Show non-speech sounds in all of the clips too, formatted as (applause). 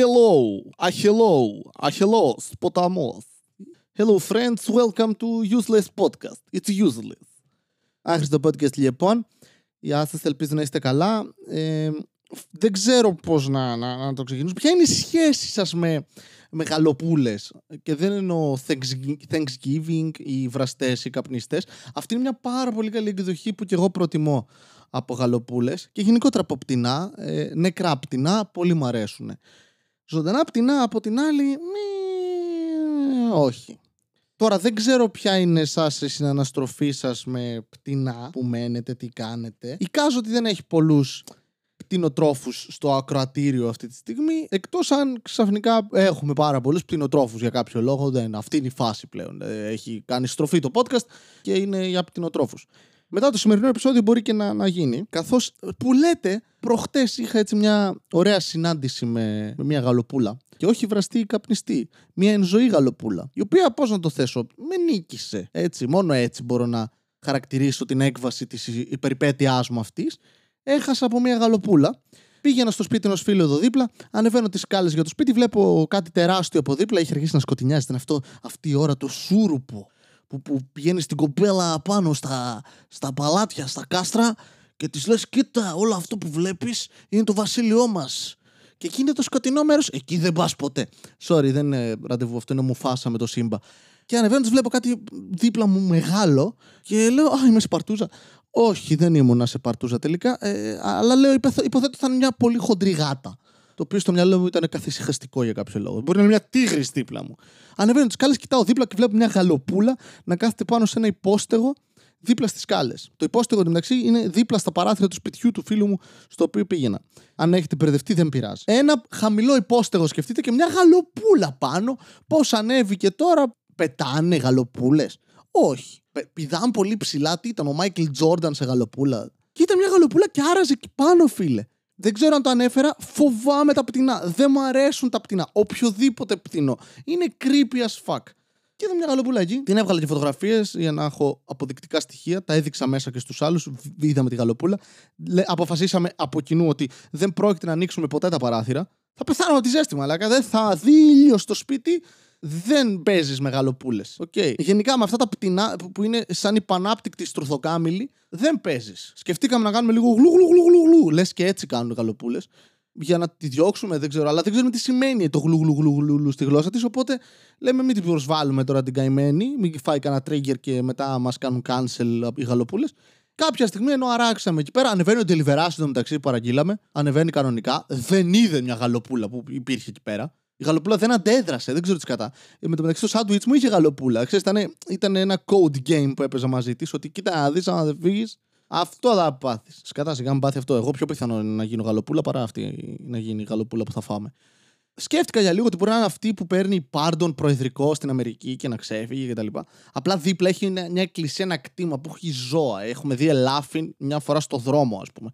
Hello, a hello, a hello, ποταμός. Hello friends, welcome to Useless Podcast. It's useless. Άχρηστο podcast λοιπόν. Γεια σας, ελπίζω να είστε καλά. Ε, δεν ξέρω πώς να, να, να το ξεκινήσω. Ποια είναι η σχέση σας με μεγαλοπούλες; Και δεν εννοώ Thanksgiving ή βραστές ή καπνιστές. Αυτή είναι μια πάρα πολύ καλή εκδοχή που και εγώ προτιμώ από γαλοπούλες και γενικότερα από πτηνά, ε, νεκρά πτηνά, πολύ μου αρέσουν. Ζωντανά πτηνά από την άλλη, μη, όχι. Τώρα δεν ξέρω ποια είναι εσάς η συναναστροφή σας με πτηνά που μένετε, τι κάνετε. Εικάζω ότι δεν έχει πολλούς πτηνοτρόφους στο ακροατήριο αυτή τη στιγμή, εκτός αν ξαφνικά έχουμε πάρα πολλούς πτηνοτρόφους για κάποιο λόγο. Δεν, αυτή είναι η φάση πλέον. Ε, έχει κάνει στροφή το podcast και είναι για πτηνοτρόφους. Μετά το σημερινό επεισόδιο μπορεί και να, να γίνει. Καθώς που λέτε, προχτές είχα έτσι μια ωραία συνάντηση με, με μια γαλοπούλα. Και όχι βραστή ή καπνιστή. Μια ενζωή γαλοπούλα. Η οποία, πώς να το θέσω, με νίκησε. Έτσι, μόνο έτσι μπορώ να χαρακτηρίσω την έκβαση της υπερπέτειά μου αυτής. Έχασα από μια γαλοπούλα. Πήγαινα στο σπίτι ενός φίλου εδώ δίπλα, ανεβαίνω τις σκάλες για το σπίτι, βλέπω κάτι τεράστιο από δίπλα. Είχε αρχίσει να σκοτεινιάζει. Ήταν αυτό, αυτή η ώρα το σούρουπο που, που πηγαίνεις στην κοπέλα πάνω στα, στα παλάτια, στα κάστρα και της λες κοίτα όλο αυτό που βλέπεις είναι το βασίλειό μας. Και εκεί είναι το σκοτεινό μέρος. Εκεί δεν πας ποτέ. Sorry, δεν είναι ραντεβού. Αυτό είναι μου φάσα με το σύμπα. Και ανεβαίνοντα, βλέπω κάτι δίπλα μου μεγάλο και λέω Α, είμαι σε παρτούζα. Όχι, δεν ήμουν σε παρτούζα τελικά. Ε, αλλά λέω, υποθέτω θα είναι μια πολύ χοντρή γάτα το οποίο στο μυαλό μου ήταν καθησυχαστικό για κάποιο λόγο. Μπορεί να είναι μια τίγρη δίπλα μου. Ανεβαίνω τις σκάλες, κοιτάω δίπλα και βλέπω μια γαλοπούλα να κάθεται πάνω σε ένα υπόστεγο δίπλα στις σκάλες. Το υπόστεγο μεταξύ είναι δίπλα στα παράθυρα του σπιτιού του φίλου μου στο οποίο πήγαινα. Αν έχετε μπερδευτεί, δεν πειράζει. Ένα χαμηλό υπόστεγο, σκεφτείτε, και μια γαλοπούλα πάνω. Πώς ανέβηκε τώρα, πετάνε γαλοπούλες; Όχι. Πηδάν πολύ ψηλά, τι ήταν, ο Μάικλ Τζόρνταν σε γαλοπούλα; Και ήταν μια γαλοπούλα και άραζε εκεί πάνω, φίλε. Δεν ξέρω αν το ανέφερα. Φοβάμαι τα πτηνά. Δεν μου αρέσουν τα πτηνά. Οποιοδήποτε πτηνό. Είναι creepy as fuck. Και είδα μια γαλοπούλα εκεί. Την έβγαλα και φωτογραφίες για να έχω αποδεικτικά στοιχεία. Τα έδειξα μέσα και στους άλλους. Είδαμε τη γαλοπούλα. Αποφασίσαμε από κοινού ότι δεν πρόκειται να ανοίξουμε ποτέ τα παράθυρα. Θα πεθάνω τη ζέστη, μαλάκα. Δεν θα δει ήλιος στο σπίτι δεν παίζεις μεγαλοπούλες. Okay. Γενικά με αυτά τα πτηνά που είναι σαν η πανάπτυκτη στρουθοκάμιλη, δεν παίζεις. Σκεφτήκαμε να κάνουμε λίγο γλου γλου γλου γλου. Λες και έτσι κάνουν γαλοπούλε. Για να τη διώξουμε, δεν ξέρω, αλλά δεν ξέρουμε τι σημαίνει το γλου γλου γλου γλου στη γλώσσα της. Οπότε λέμε μην την προσβάλλουμε τώρα την καημένη, μην φάει κανένα trigger και μετά μας κάνουν cancel οι γαλοπούλε. Κάποια στιγμή ενώ αράξαμε εκεί πέρα, ανεβαίνει ο Deliverasi το μεταξύ που παραγγείλαμε, ανεβαίνει κανονικά. Δεν είδε μια γαλοπούλα που υπήρχε εκεί πέρα. Η γαλοπούλα δεν αντέδρασε, δεν ξέρω τι κατά. Ε, με το μεταξύ το σάντουιτς μου είχε γαλοπούλα. Ξέρεις, ήταν, ήταν ένα code game που έπαιζα μαζί της. Ότι κοίτα να δεις, αν δεν φύγεις, αυτό θα πάθεις. Σκατά, σιγά μου πάθει αυτό. Εγώ πιο πιθανό είναι να γίνω γαλοπούλα παρά αυτή να γίνει η γαλοπούλα που θα φάμε. Σκέφτηκα για λίγο ότι μπορεί να είναι αυτή που παίρνει πάρντον προεδρικό στην Αμερική και να ξέφυγε κτλ. Απλά δίπλα έχει μια εκκλησία, ένα κτήμα που έχει ζώα. Έχουμε δει ελάφιν μια φορά στο δρόμο, ας πούμε.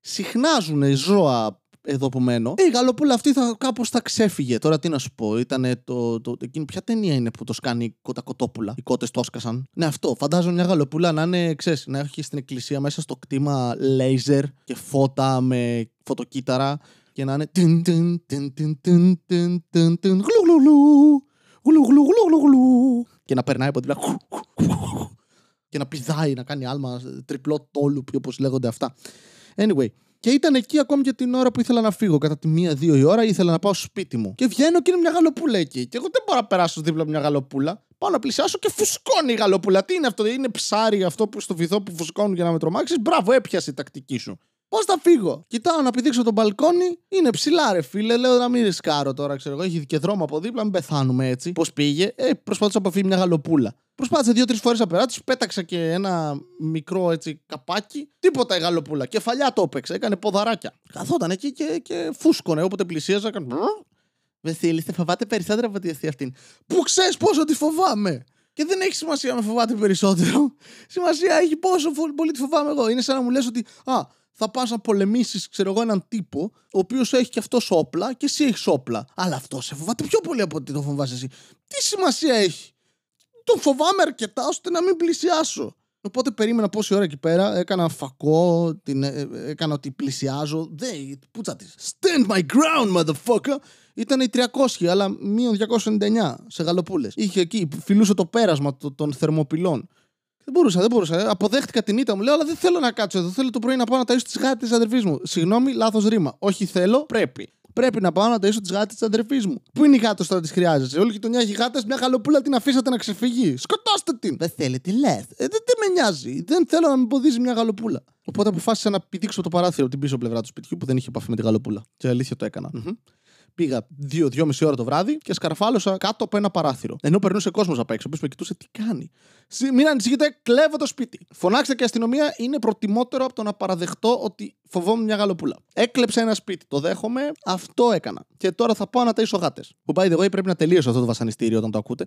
Συχνάζουν ζώα εδώ που μένω. Ε, η γαλοπούλα αυτή θα, κάπως θα ξέφυγε. Τώρα τι να σου πω, ήταν το, το, εκείνη, ποια ταινία είναι που το σκάνει τα κοτόπουλα; Οι κότες το έσκασαν. Ναι, αυτό. Φαντάζομαι μια γαλοπούλα να είναι, ξέρεις, να έχει στην εκκλησία μέσα στο κτήμα λέιζερ και φώτα με φωτοκύτταρα και να είναι. Και να περνάει από την και να πηδάει, να κάνει άλμα, τριπλό τόλου, όπως λέγονται αυτά. Anyway, και ήταν εκεί ακόμη και την ώρα που ήθελα να φύγω. Κατά τη μία-δύο η ώρα ήθελα να πάω στο σπίτι μου. Και βγαίνω και είναι μια γαλοπούλα εκεί. Και εγώ δεν μπορώ να περάσω δίπλα από μια γαλοπούλα. Πάω να πλησιάσω και φουσκώνει η γαλοπούλα. Τι είναι αυτό, είναι ψάρι αυτό που στο βυθό που φουσκώνουν για να με τρομάξεις; Μπράβο, έπιασε η τακτική σου. Πώς θα φύγω; Κοιτάω να πηδήξω τον μπαλκόνι. Είναι ψηλά, ρε φίλε. Λέω να μην ρισκάρω τώρα, ξέρω εγώ. Έχει και δρόμο από δίπλα, μην πεθάνουμε έτσι. Πώς πήγε; Ε, προσπαθούσα να αποφύγει μια γαλοπούλα. Προσπάθησε δύο-τρεις φορές να περάσει, πέταξα και ένα μικρό έτσι καπάκι. Τίποτα η γαλοπούλα. Κεφαλιά το έπαιξε, έκανε ποδαράκια. Καθόταν εκεί και, και φούσκωνε. Όποτε πλησίαζα, έκανε. Βεσίλη, θα φοβάται περισσότερο από τη αυτήν. Πού ξέρεις πόσο τη φοβάμαι; Και δεν έχει σημασία να φοβάται περισσότερο. (laughs) Σημασία έχει πόσο πολύ τη φοβάμαι εγώ. Είναι σαν να μου λες ότι α, θα πας να πολεμήσεις, ξέρω εγώ, έναν τύπο, ο οποίος έχει και αυτός όπλα και εσύ έχεις όπλα. Αλλά αυτό σε φοβάται πιο πολύ από ότι το φοβάσαι εσύ. Τι σημασία έχει; Τον φοβάμαι αρκετά ώστε να μην πλησιάσω. Οπότε περίμενα πόση ώρα εκεί πέρα, έκανα φακό, την, ε, ε, έκανα ότι πλησιάζω. Δεν, πούτσα της. Stand my ground, motherfucker! Ήταν οι 300, αλλά μείον 299 σε γαλοπούλες. Είχε εκεί, φιλούσε το πέρασμα των θερμοπυλών. Δεν μπορούσα, δεν μπορούσα. Αποδέχτηκα την ήττα μου. Λέω, αλλά δεν θέλω να κάτσω εδώ. Θέλω το πρωί να πάω να ταΐσω τι γάτες της αδερφής μου. Συγγνώμη, λάθος ρήμα. Όχι θέλω, πρέπει. Πρέπει να πάω να ταΐσω τις γάτες της αδερφής μου. Πού είναι η γάτε τώρα τη χρειάζεσαι; Όλη η γειτονιά έχει γάτες, μια γαλοπούλα την αφήσατε να ξεφυγεί. Σκοτώστε την. Δεν θέλει, τι λες. Ε, δεν, δεν με νοιάζει. Δεν θέλω να με ποδίζει μια γαλοπούλα. Οπότε αποφάσισα να πηδήξω το παράθυρο την πίσω πλευρά του σπιτιού που δεν είχε επαφή με τη γαλοπούλα. Και αλήθεια το έκανα. Mm-hmm. Πήγα 2-2,5 ώρα το βράδυ και σκαρφάλωσα κάτω από ένα παράθυρο. Ενώ περνούσε κόσμος απ' έξω, ο οποίος με κοιτούσε τι κάνει; Μην ανησυχείτε, κλέβω το σπίτι. Φωνάξτε και αστυνομία είναι προτιμότερο από το να παραδεχτώ ότι φοβόμουν μια γαλοπούλα. Έκλεψα ένα σπίτι, το δέχομαι, αυτό έκανα. Και τώρα θα πάω να ταΐσω γάτες. Που by the way πρέπει να τελείωσω αυτό το βασανιστήριο όταν το ακούτε.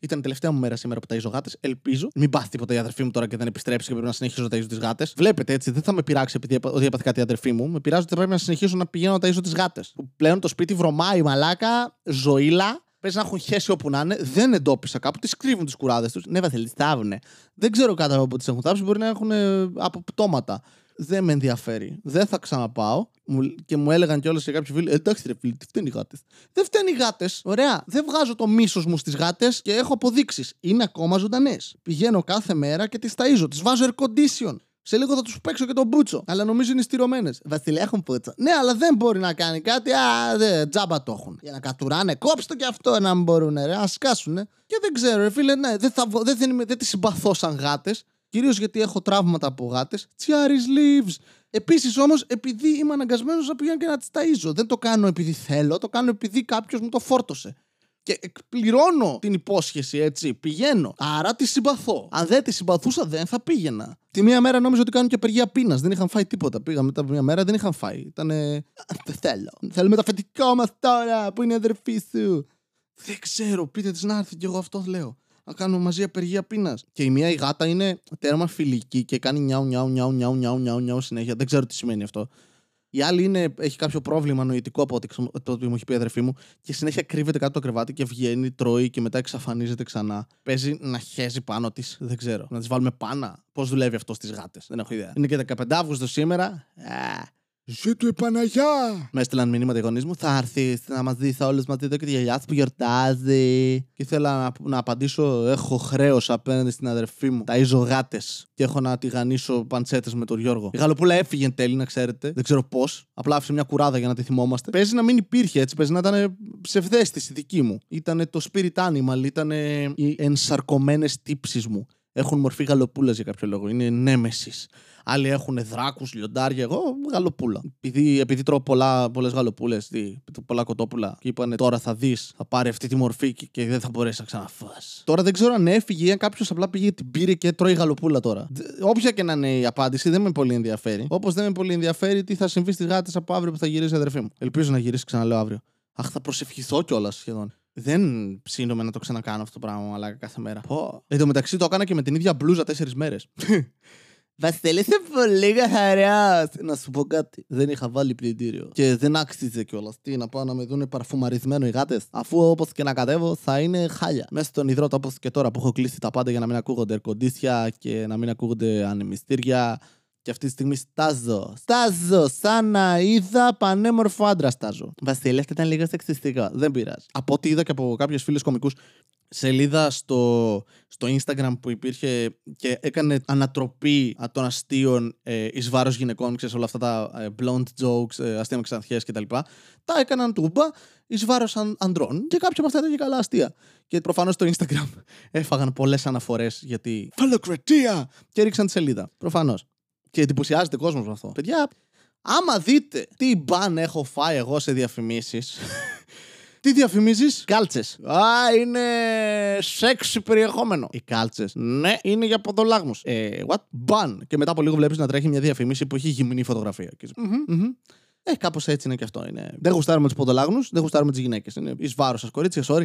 Ήταν η τελευταία μου μέρα σήμερα που ταΐζω γάτες. Ελπίζω. Μην πάθει τίποτα η αδερφή μου τώρα και δεν επιστρέψει και πρέπει να συνεχίσω να ταΐζω τις γάτες. Βλέπετε έτσι, δεν θα με πειράξει επειδή ότι έπαθε κάτι η αδερφή μου. Με πειράζει ότι πρέπει να συνεχίσω να πηγαίνω να ταΐζω τις γάτες. Που πλέον το σπίτι βρωμάει μαλάκα, ζωήλα. Πες να έχουν χέσει όπου να είναι. Δεν εντόπισα κάπου. Τις κρύβουν τις κουράδες τους. Ναι, βαθελή, στάβουνε. Δεν ξέρω κάτω από τις έχουν θάψει. Μπορεί να έχουν από πτώματα δεν με ενδιαφέρει. Δεν θα ξαναπάω. Και μου έλεγαν κιόλας σε κάποιοι φίλοι, εντάξει ρε φίλοι, τι φταίνει οι γάτες. Δεν φταίνει οι γάτες. Ωραία. Δεν βγάζω το μίσος μου στις γάτες και έχω αποδείξεις. Είναι ακόμα ζωντανές. Πηγαίνω κάθε μέρα και τις ταΐζω. Τις βάζω air condition. Σε λίγο θα τους παίξω και τον μπούτσο. Αλλά νομίζω είναι στηρωμένε. Βασιλεία έχουν πούτσο. Ναι, αλλά δεν μπορεί να κάνει κάτι. Α, δε, τζάμπα το έχουν. Για να κατουράνε, κόψτε και αυτό να μπορούν. Ρε, ας σκάσουνε. Και δεν ξέρω, ρε φίλε, ναι, δεν, θα, δεν, δεν, δεν τις συμπαθώ σαν γάτες. Κυρίως γιατί έχω τραύματα από γάτες. Τσιάρι leaves. Επίσης όμως, επειδή είμαι αναγκασμένος να πηγαίνω και να τις ταΐζω. Δεν το κάνω επειδή θέλω, το κάνω επειδή κάποιος μου το φόρτωσε. Και εκπληρώνω την υπόσχεση, έτσι. Πηγαίνω. Άρα τη συμπαθώ. Αν δεν τη συμπαθούσα, δεν θα πήγαινα. Τη μία μέρα νόμιζα ότι κάνουν και απεργία πείνας. Δεν είχαν φάει τίποτα. Πήγα μετά από μία μέρα, δεν είχαν φάει. Ήτανε. Δεν θέλω. Θέλουμε το αφεντικό μας τώρα, που είναι η αδερφή σου. Δεν ξέρω, πείτε της να έρθει κι εγώ αυτό λέω να κάνουμε μαζί απεργία πείνας. Και η μία η γάτα είναι τέρμα φιλική και κάνει νιάου νιάου νιάου νιάου νιάου νιάου, νιάου συνέχεια. Δεν ξέρω τι σημαίνει αυτό. Η άλλη είναι, έχει κάποιο πρόβλημα νοητικό από ό,τι μου έχει πει η αδερφή μου και συνέχεια κρύβεται κάτω το κρεβάτι και βγαίνει, τρώει και μετά εξαφανίζεται ξανά. Παίζει να χέζει πάνω της. Δεν ξέρω. Να της βάλουμε πάνα. Πώς δουλεύει αυτό στις γάτες; Δεν έχω ιδέα. Είναι και 15 Αύγουστο σήμερα. Ζήτω η Παναγιά! Με έστειλαν μηνύματα οι γονείς μου. Θα έρθει να μας δει όλου μαζί εδώ και τη γιαγιά που γιορτάζει. Και ήθελα να, να απαντήσω: Έχω χρέος απέναντι στην αδερφή μου. Τα γάτες. Και έχω να τηγανίσω παντσέτες με τον Γιώργο. Η γαλοπούλα έφυγε εν τέλει, να ξέρετε. Δεν ξέρω πώς. Απλά άφησε μια κουράδα για να τη θυμόμαστε. Παίζει να μην υπήρχε έτσι. Παίζει να ήταν ψευδέστηση δική μου. Ήταν το spirit animal. Ήταν οι ενσαρκωμένες τύψεις μου. Έχουν μορφή γαλοπούλας για κάποιο λόγο. Είναι νέμεσης. Άλλοι έχουν δράκους, λιοντάρια. Εγώ γαλοπούλα. Επειδή, επειδή τρώω πολλές γαλοπούλες, πολλά κοτόπουλα, και είπανε τώρα θα δεις, θα πάρει αυτή τη μορφή και, και δεν θα μπορέσεις να ξαναφά. Τώρα δεν ξέρω αν έφυγε ή αν κάποιος απλά πήγε την πήρε και τρώει γαλοπούλα τώρα. Όποια και να είναι η απάντηση, δεν με πολύ ενδιαφέρει. Όπως δεν με πολύ ενδιαφέρει τι θα συμβεί στις γάτες από αύριο που θα γυρίσει η αδερφή μου. Ελπίζω να γυρίσει, ξαναλέω αύριο. Αχ, θα προσευχηθώ κιόλας σχεδόν. Δεν ψήνομαι να το ξανακάνω αυτό το πράγμα, αλλά κάθε μέρα. Πω. Εν τω μεταξύ το έκανα και με την ίδια μπλούζα τέσσερις μέρες. (laughs) Βασίλη, είσαι πολύ καθαρά. Να σου πω κάτι. Δεν είχα βάλει πλυντήριο. Και δεν άξιζε κιόλας. Τι να πάω να με δουν παρφουμαρισμένο οι γάτες. Αφού όπως και να κατέβω θα είναι χάλια. Μέσα στον υδρότα όπως και τώρα που έχω κλείσει τα πάντα για να μην ακούγονται ερκοντήσια και να μην ακούγονται ανεμιστήρια. Και αυτή τη στιγμή στάζω. Στάζω! Σαν να είδα πανέμορφο άντρα στάζω. Βασίλη, αυτό ήταν λίγο σεξιστικό. Δεν πειράζει. Από ό,τι είδα και από κάποιους φίλους κομικούς, σελίδα στο, στο Instagram που υπήρχε και έκανε ανατροπή των αστείων ε, εις βάρος γυναικών, ξέρεις όλα αυτά τα ε, blonde jokes, ε, αστεία με ξανθιές κτλ. Τα, τα έκαναν τούμπα εις βάρος αν, ανδρών και κάποια από αυτά ήταν και καλά αστεία. Και προφανώς στο Instagram (laughs) έφαγαν πολλές αναφορές γιατί φαλοκρατία και έριξαν τη σελίδα. Προφανώς. Και εντυπωσιάζεται ο κόσμος με αυτό. Παιδιά, άμα δείτε τι μπαν έχω φάει εγώ σε διαφημίσεις (laughs) τι διαφημίζεις, κάλτσες. Α, είναι σεξ περιεχόμενο. Οι κάλτσες. Ναι, είναι για ποδολάγμους. Ε, what? Μπαν. Και μετά από λίγο βλέπεις να τρέχει μια διαφημίση που έχει γυμνή φωτογραφία. Mm-hmm. Mm-hmm. Ε, κάπως έτσι είναι και αυτό. Είναι. Δεν γουστάρουμε τους ποδολάγνου, δεν γουστάρουμε τις γυναίκες. Είναι εις βάρος σας, κορίτσια, sorry.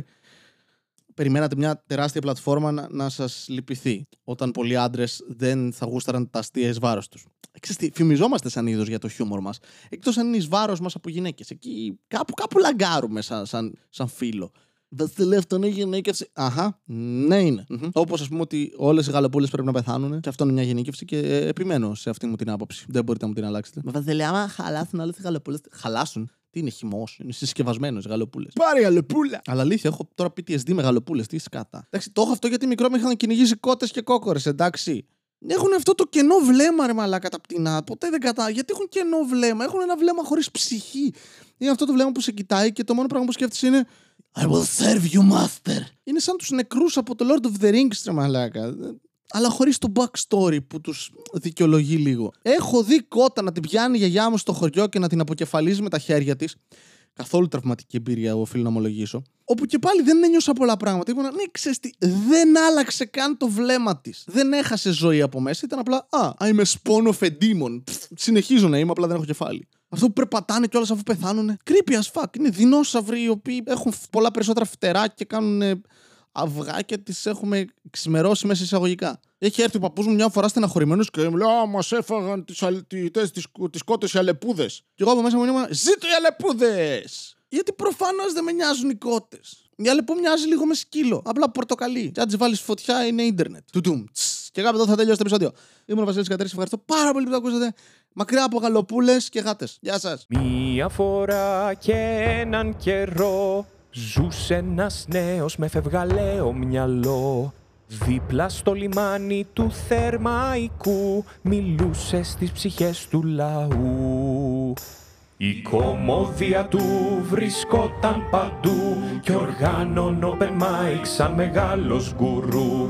Περιμένατε μια τεράστια πλατφόρμα να, να σας λυπηθεί. Όταν πολλοί άντρες δεν θα γούσταραν τα αστεία εις βάρος τους. Ξέρετε, φημιζόμαστε σαν είδος για το χιούμορ μας. Εκτός αν είναι εις βάρος μας από γυναίκες. Εκεί κάπου, κάπου λαγκάρουμε σαν, σαν, σαν φίλο. Βασιλεύ, τον έχει γενίκευση. Αχά, ναι είναι. Όπως ας πούμε ότι όλες οι γαλοπούλε πρέπει να πεθάνουν. Και αυτό είναι μια γενίκευση και ε, επιμένω σε αυτή μου την άποψη. Δεν μπορείτε να μου την αλλάξετε. Βασιλεύ, άμα χαλάσουν όλε οι γαλοπούλε. Χαλάσουν. Τι είναι χυμός, είναι συσκευασμένος γαλοπούλες. Πάρε γαλοπούλα. Αλλά αλήθεια, έχω τώρα PTSD με γαλοπούλες. Τι σκάτα. Εντάξει, το έχω αυτό γιατί μικρό με είχαν κυνηγήσει κότες και κόκορες, εντάξει. Έχουν αυτό το κενό βλέμμα, ρε μαλάκα τα πτηνά. Ποτέ δεν κατά. Γιατί έχουν κενό βλέμμα; Έχουν ένα βλέμμα χωρίς ψυχή. Είναι αυτό το βλέμμα που σε κοιτάει και το μόνο πράγμα που σκέφτεσαι είναι I will serve you, master. Είναι σαν τους νεκρούς από το Lord of the Rings, ρε μαλάκα. Αλλά χωρίς το backstory που τους δικαιολογεί λίγο. Έχω δει κότα να την πιάνει η γιαγιά μου στο χωριό και να την αποκεφαλίζει με τα χέρια της. Καθόλου τραυματική εμπειρία, οφείλω να ομολογήσω. Όπου και πάλι δεν ένιωσα πολλά πράγματα. Είπα, ναι, ξέρεις τι, δεν άλλαξε καν το βλέμμα της. Δεν έχασε ζωή από μέσα. Ήταν απλά, Α, I'm a spawn of a demon. Πφ, συνεχίζω να είμαι, απλά δεν έχω κεφάλι. Αυτό που περπατάνε κιόλας αφού πεθάνουν. Creepy as fuck. Είναι δεινόσαυροι οι οποίοι έχουν πολλά περισσότερα φτερά και κάνουν αυγά και τις έχουμε ξημερώσει μέσα εισαγωγικά. Έχει έρθει ο παππούς μου μια φορά στεναχωρημένος και μου λέει Α, μας έφαγαν τις τις κότες οι αλεπούδες. Και εγώ από μέσα μου ήμουν Ζήτω οι αλεπούδες! Γιατί προφανώς δεν με νοιάζουν οι κότες. Η αλεπού μοιάζει λίγο με σκύλο. Απλά πορτοκαλί. Και αν της βάλεις φωτιά είναι ίντερνετ. Τουτουμ. Και κάπου εδώ θα τελειώσει το επεισόδιο. Ήμουν ο Βασίλης Κατέρης. Ευχαριστώ πάρα πολύ που το ακούσατε. Μακριά από γαλοπούλες και γάτες. Γεια σας. Μία φορά και έναν καιρό Ζούσε ένας νέος με φευγαλαίο μυαλό Δίπλα στο λιμάνι του Θερμαϊκού Μιλούσε στις ψυχές του λαού η κομμόδια του βρισκόταν παντού και οργάνων open mic σαν μεγάλος γκουρού.